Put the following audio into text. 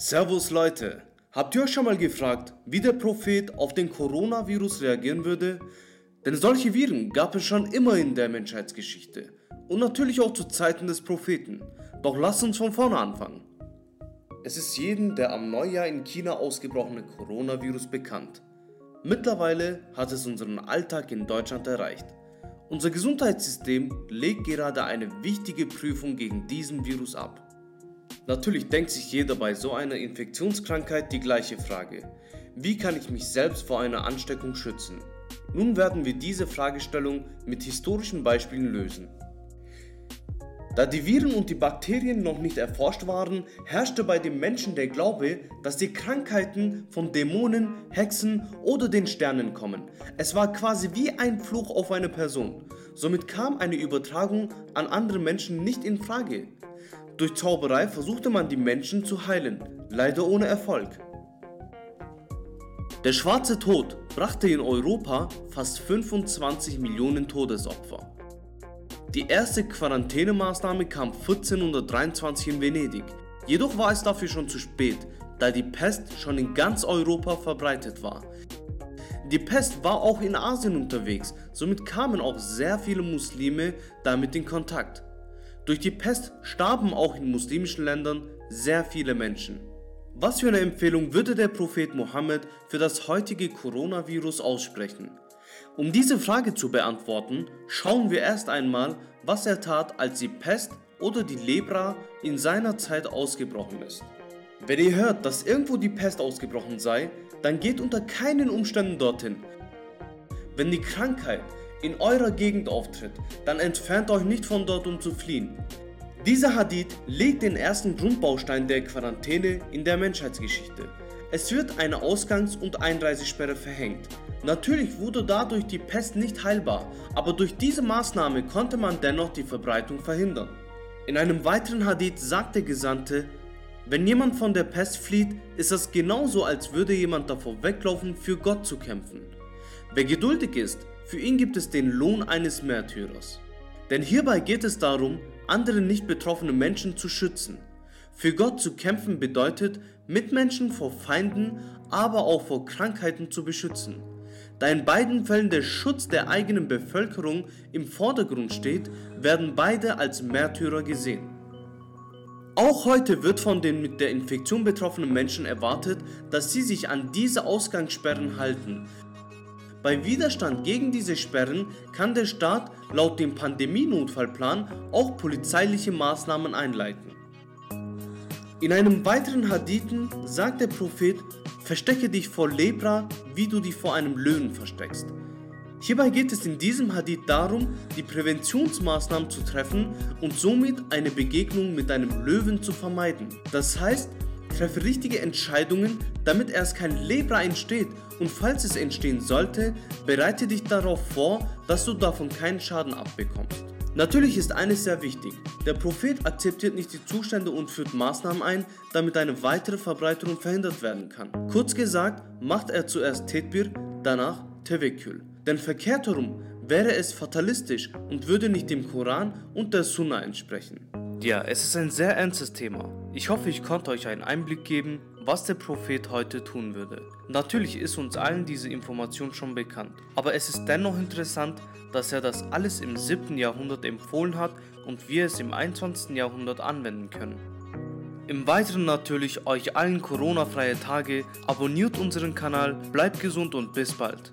Servus Leute, habt ihr euch schon mal gefragt, wie der Prophet auf den Coronavirus reagieren würde? Denn solche Viren gab es schon immer in der Menschheitsgeschichte und natürlich auch zu Zeiten des Propheten. Doch lasst uns von vorne anfangen. Es ist jedem der am Neujahr in China ausgebrochene Coronavirus bekannt. Mittlerweile hat es unseren Alltag in Deutschland erreicht. Unser Gesundheitssystem legt gerade eine wichtige Prüfung gegen diesen Virus ab. Natürlich denkt sich jeder bei so einer Infektionskrankheit die gleiche Frage. Wie kann ich mich selbst vor einer Ansteckung schützen? Nun werden wir diese Fragestellung mit historischen Beispielen lösen. Da die Viren und die Bakterien noch nicht erforscht waren, herrschte bei den Menschen der Glaube, dass die Krankheiten von Dämonen, Hexen oder den Sternen kommen. Es war quasi wie ein Fluch auf eine Person. Somit kam eine Übertragung an andere Menschen nicht in Frage. Durch Zauberei versuchte man die Menschen zu heilen, leider ohne Erfolg. Der schwarze Tod brachte in Europa fast 25 Millionen Todesopfer. Die erste Quarantänemaßnahme kam 1423 in Venedig, jedoch war es dafür schon zu spät, da die Pest schon in ganz Europa verbreitet war. Die Pest war auch in Asien unterwegs, somit kamen auch sehr viele Muslime damit in Kontakt. Durch die Pest starben auch in muslimischen Ländern sehr viele Menschen. Was für eine Empfehlung würde der Prophet Mohammed für das heutige Coronavirus aussprechen? Um diese Frage zu beantworten, schauen wir erst einmal, was er tat, als die Pest oder die Lepra in seiner Zeit ausgebrochen ist. Wenn ihr hört, dass irgendwo die Pest ausgebrochen sei, dann geht unter keinen Umständen dorthin. Wenn die Krankheit in eurer Gegend auftritt, dann entfernt euch nicht von dort, um zu fliehen. Dieser Hadith legt den ersten Grundbaustein der Quarantäne in der Menschheitsgeschichte. Es wird eine Ausgangs- und Einreisesperre verhängt. Natürlich wurde dadurch die Pest nicht heilbar, aber durch diese Maßnahme konnte man dennoch die Verbreitung verhindern. In einem weiteren Hadith sagt der Gesandte, wenn jemand von der Pest flieht, ist das genauso, als würde jemand davor weglaufen, für Gott zu kämpfen. Wer geduldig ist, für ihn gibt es den Lohn eines Märtyrers. Denn hierbei geht es darum, andere nicht betroffene Menschen zu schützen. Für Gott zu kämpfen bedeutet, Mitmenschen vor Feinden, aber auch vor Krankheiten zu beschützen. Da in beiden Fällen der Schutz der eigenen Bevölkerung im Vordergrund steht, werden beide als Märtyrer gesehen. Auch heute wird von den mit der Infektion betroffenen Menschen erwartet, dass sie sich an diese Ausgangssperren halten, bei Widerstand gegen diese Sperren kann der Staat laut dem Pandemienotfallplan auch polizeiliche Maßnahmen einleiten. In einem weiteren Hadithen sagt der Prophet, verstecke dich vor Lepra, wie du dich vor einem Löwen versteckst. Hierbei geht es in diesem Hadith darum, die Präventionsmaßnahmen zu treffen und somit eine Begegnung mit einem Löwen zu vermeiden. Das heißt, Treffe richtige Entscheidungen, damit erst kein Lepra entsteht und falls es entstehen sollte, bereite dich darauf vor, dass du davon keinen Schaden abbekommst. Natürlich ist eines sehr wichtig. Der Prophet akzeptiert nicht die Zustände und führt Maßnahmen ein, damit eine weitere Verbreitung verhindert werden kann. Kurz gesagt, macht er zuerst Tedbir, danach Tevekkül. Denn verkehrt herum wäre es fatalistisch und würde nicht dem Koran und der Sunna entsprechen. Ja, es ist ein sehr ernstes Thema. Ich hoffe, ich konnte euch einen Einblick geben, was der Prophet heute tun würde. Natürlich ist uns allen diese Information schon bekannt, aber es ist dennoch interessant, dass er das alles im 7. Jahrhundert empfohlen hat und wir es im 21. Jahrhundert anwenden können. Im Weiteren natürlich euch allen Corona-freie Tage, abonniert unseren Kanal, bleibt gesund und bis bald.